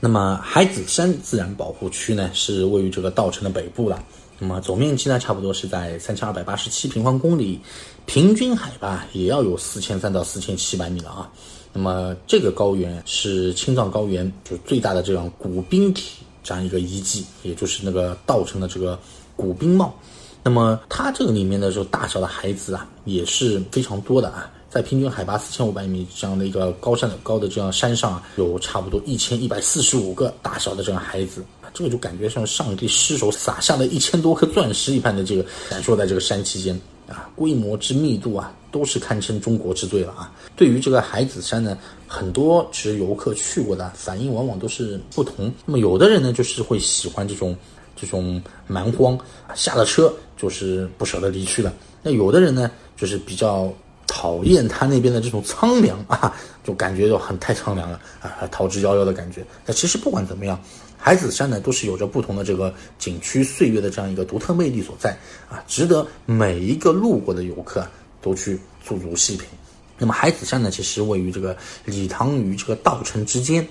那么海子山自然保护区呢，是位于这个稻城的北部了。那么总面积呢，差不多是在三千二百八十七平方公里，平均海拔也要有四千三到四千七百米了啊。那么这个高原是青藏高原就最大的这样古冰体这样一个遗迹，也就是那个稻城的这个古冰帽。那么它这个里面的这个大小的海子啊，也是非常多的啊。在平均海拔四千五百米这样的一个高山的高的这样山上啊，有差不多一千一百四十五个大小的这样孩子，这个就感觉像上帝失手撒下了一千多颗钻石一般的这个闪烁在这个山期间啊，规模之密度啊，都是堪称中国之最了啊。对于这个海子山呢，很多其实游客去过的反应往往都是不同。那么有的人呢，就是会喜欢这种这种蛮荒，下了车就是不舍得离去了。那有的人呢，就是比较。讨厌他那边的这种苍凉 啊，就感觉就很太苍凉了啊，逃之夭夭的感觉。那其实不管怎么样，海子山呢都是有着不同的这个景区岁月的这样一个独特魅力所在啊，值得每一个路过的游客都去驻足细品。那么海子山呢，其实位于这个理塘与这个稻城之间，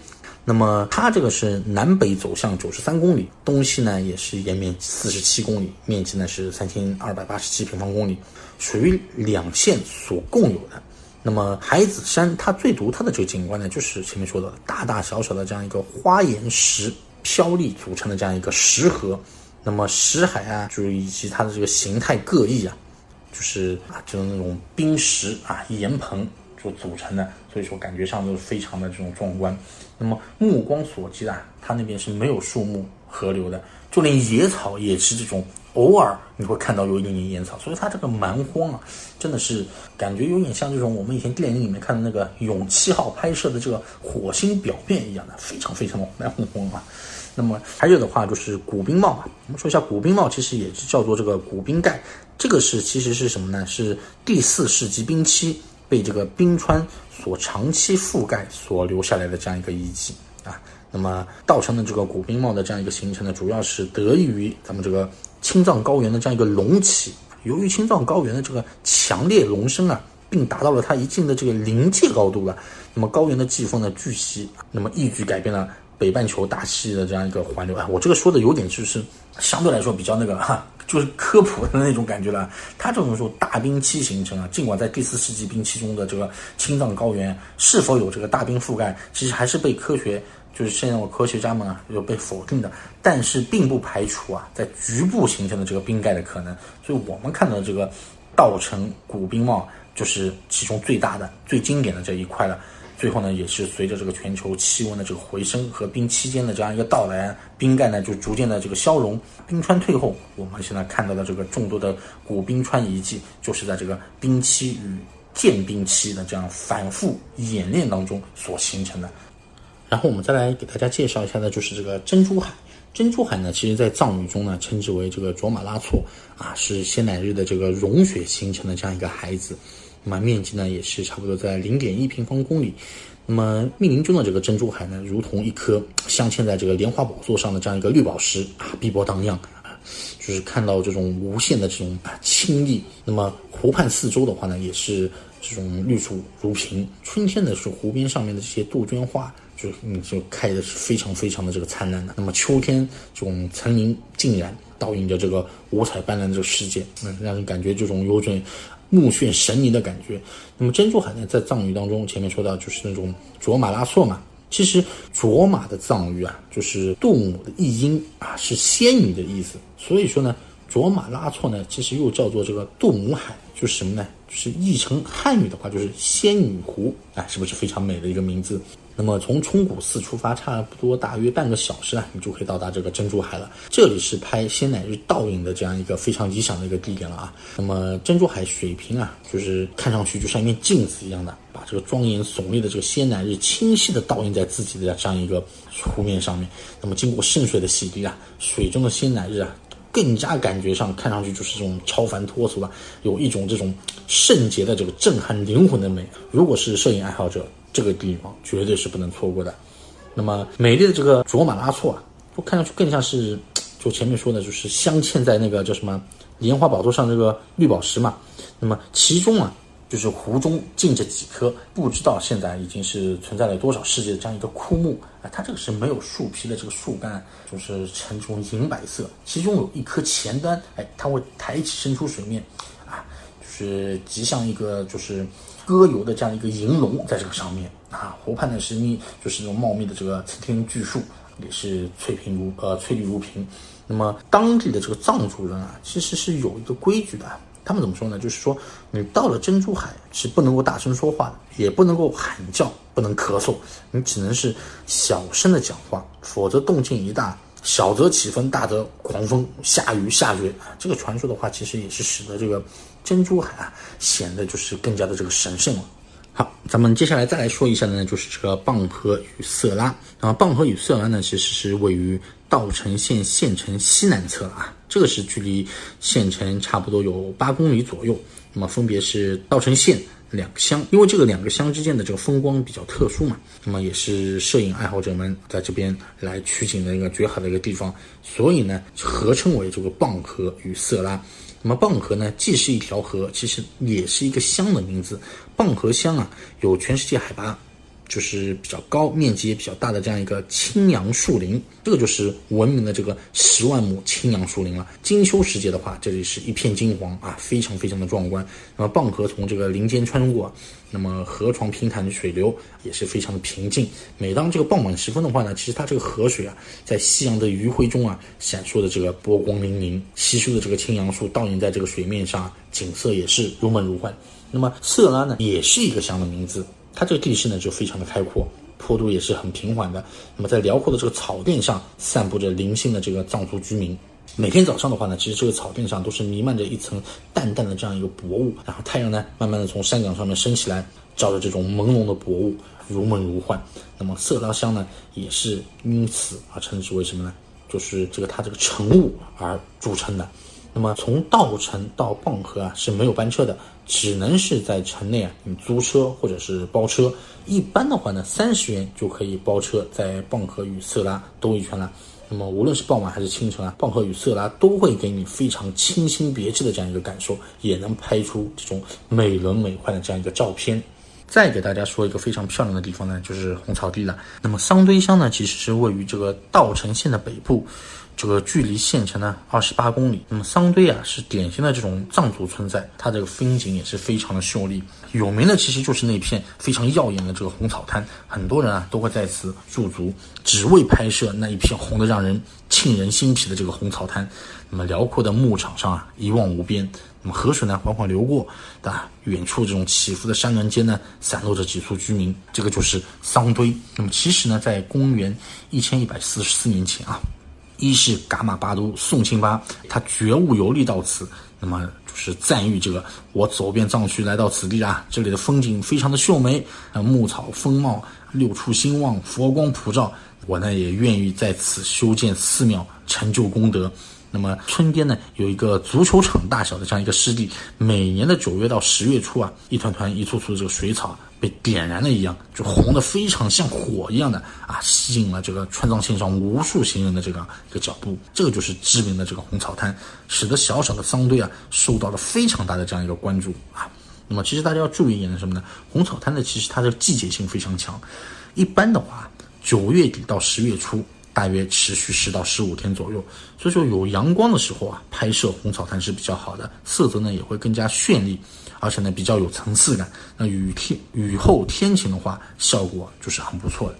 那么它这个是南北走向九十三公里，东西呢也是延绵四十七公里，面积呢是三千二百八十七平方公里。属于两县所共有的。那么海子山它最独特的这个景观呢，就是前面说的大大小小的这样一个花岩石飘砾组成的这样一个石河。那么石海啊，就是以及它的这个形态各异啊，就是啊，就是那种冰石啊岩棚就组成的，所以说感觉上都是非常的这种壮观。那么目光所及啊，它那边是没有树木河流的，就连野草也是这种。偶尔你会看到有一点点烟草，所以它这个蛮荒啊，真的是感觉有点像这种我们以前电影里面看的那个勇气号拍摄的这个火星表面一样的，非常非常的蛮荒啊。那么还有的话就是古冰帽啊，我们说一下古冰帽，其实也是叫做这个古冰盖，这个是其实是什么呢？是第四世纪冰期被这个冰川所长期覆盖所留下来的这样一个遗迹啊。那么稻城的这个古冰帽的这样一个形成呢，主要是得益于咱们这个。青藏高原的这样一个隆起，由于青藏高原的这个强烈隆升啊，并达到了它一定的这个临界高度了，那么高原的季风呢聚集，那么一举改变了北半球大气的这样一个环流啊。我这个说的有点就是相对来说比较那个 哈，就是科普的那种感觉了。它这种说大冰期形成啊，尽管在第四世纪冰期中的这个青藏高原是否有这个大冰覆盖，其实还是被科学。就是现在我科学家们啊，有被否定的，但是并不排除啊，在局部形成的这个冰盖的可能。所以我们看到这个稻城古冰帽就是其中最大的、最经典的这一块了。最后呢，也是随着这个全球气温的这个回升和冰期间的这样一个到来，冰盖呢就逐渐的这个消融，冰川退后。我们现在看到的这个众多的古冰川遗迹，就是在这个冰期与渐冰期的这样反复演练当中所形成的。然后我们再来给大家介绍一下呢，就是这个珍珠海。珍珠海呢，其实在藏语中呢，称之为这个卓玛拉措啊，是仙乃日的这个融雪形成的这样一个海子。那么面积呢，也是差不多在零点一平方公里。那么密林中的这个珍珠海呢，如同一颗镶嵌在这个莲花宝座上的这样一个绿宝石啊，碧波荡漾啊，就是看到这种无限的这种啊清丽。那么湖畔四周的话呢，也是这种绿树如屏。春天的是湖边上面的这些杜鹃花。就嗯，就开的是非常非常的这个灿烂的。那么秋天这种层林尽染，倒映着这个五彩斑斓的这个世界，嗯，让人感觉这种有种目眩神迷的感觉。那么珍珠海呢，在藏语当中，前面说到就是那种卓玛拉措嘛。其实卓玛的藏语啊，就是杜母的译音啊，是仙女的意思。所以说呢，卓玛拉措呢，其实又叫做这个杜姆海，就是什么呢？就是译成汉语的话，就是仙女湖。哎，是不是非常美的一个名字？那么从冲古寺出发，差不多大约半个小时啊，你就可以到达这个珍珠海了。这里是拍仙乃日倒影的这样一个非常理想的一个地点了啊。那么珍珠海水平啊，就是看上去就像一面镜子一样的，把这个庄严耸立的这个仙乃日清晰的倒映在自己的这样一个湖面上面。那么经过圣水的洗涤啊，水中的仙乃日啊，更加感觉上看上去就是这种超凡脱俗吧，有一种这种圣洁的这个震撼灵魂的美。如果是摄影爱好者，这个地方绝对是不能错过的。那么美丽的这个卓玛拉措啊，就看上去更像是，就前面说的，就是镶嵌在那个叫什么莲花宝座上这个绿宝石嘛。那么其中啊，就是湖中浸着几棵，不知道现在已经是存在了多少世纪的这样一个枯木啊，它这个是没有树皮的这个树干，就是呈这种银白色，其中有一颗前端，哎，它会抬起伸出水面，啊，就是极像一个就是歌游的这样一个银龙在这个上面啊，湖畔呢是密，就是这种茂密的这个参天巨树，也是翠屏如呃翠绿如屏。那么当地的这个藏族人啊，其实是有一个规矩的。他们怎么说呢？就是说，你到了珍珠海是不能够大声说话的，也不能够喊叫，不能咳嗽，你只能是小声的讲话，否则动静一大，小则起风，大则狂风下雨下雪。这个传说的话，其实也是使得这个珍珠海啊显得就是更加的这个神圣了。好，咱们接下来再来说一下的呢，就是这个蚌河与色拉。那么蚌河与色拉呢，其实是位于稻城县县城西南侧啊。这个是距离县城差不多有八公里左右，那么分别是稻城县两个乡，因为这个两个乡之间的这个风光比较特殊嘛，那么也是摄影爱好者们在这边来取景的一个绝好的一个地方，所以呢合称为这个蚌河与色拉。那么蚌河呢既是一条河，其实也是一个乡的名字。蚌河乡啊有全世界海拔。就是比较高、面积也比较大的这样一个青杨树林，这个就是闻名的这个十万亩青杨树林了。金秋时节的话，这里是一片金黄啊，非常非常的壮观。那么蚌河从这个林间穿过，那么河床平坦的，水流也是非常的平静。每当这个傍晚时分的话呢，其实它这个河水啊，在夕阳的余晖中啊，闪烁的这个波光粼粼，稀疏的这个青杨树倒映在这个水面上，景色也是如梦如幻。那么色拉呢，也是一个乡的名字。它这个地势呢就非常的开阔，坡度也是很平缓的。那么在辽阔的这个草甸上，散布着零星的这个藏族居民。每天早上的话呢，其实这个草甸上都是弥漫着一层淡淡的这样一个薄雾，然后太阳呢慢慢的从山岗上面升起来，照着这种朦胧的薄雾，如梦如幻。那么色拉乡呢，也是因此而称之为什么呢？就是这个它这个晨雾而著称的。那么从稻城到蚌河啊是没有班车的。只能是在城内啊，你租车或者是包车。一般的话呢，三十元就可以包车在蚌河与色拉兜一圈了。那么无论是傍晚还是清晨啊，蚌河与色拉都会给你非常清新别致的这样一个感受，也能拍出这种美轮美奂的这样一个照片。再给大家说一个非常漂亮的地方呢，就是红草地了。那么桑堆乡呢，其实是位于这个稻城县的北部。这个距离县城呢二十八公里。那么桑堆啊是典型的这种藏族村在，它这个风景也是非常的秀丽。有名的其实就是那片非常耀眼的这个红草滩，很多人啊都会在此驻足，只为拍摄那一片红的让人沁人心脾的这个红草滩。那么辽阔的牧场上啊一望无边，那么河水呢缓缓流过，啊远处这种起伏的山峦间呢散落着几处居民，这个就是桑堆。那么其实呢在公元一千一百四十四年前啊。一是噶玛巴都宋庆巴，他觉悟游历到此，那么就是赞誉这个我走遍藏区来到此地啊，这里的风景非常的秀美，啊牧草丰茂，六畜兴旺，佛光普照，我呢也愿意在此修建寺庙，成就功德。那么村边呢有一个足球场大小的这样一个湿地，每年的九月到十月初啊，一团团一簇簇的这个水草。被点燃了一样，就红的非常像火一样的啊，吸引了这个川藏线上无数行人的这个一个脚步。这个就是知名的这个红草滩，使得小小的商队啊受到了非常大的这样一个关注啊。那么其实大家要注意一点是什么呢？红草滩呢，其实它的季节性非常强。一般的话，九月底到十月初，大约持续十到十五天左右。所以说有阳光的时候啊，拍摄红草滩是比较好的，色泽呢也会更加绚丽。而且呢，比较有层次感。那雨天雨后天晴的话，效果就是很不错的。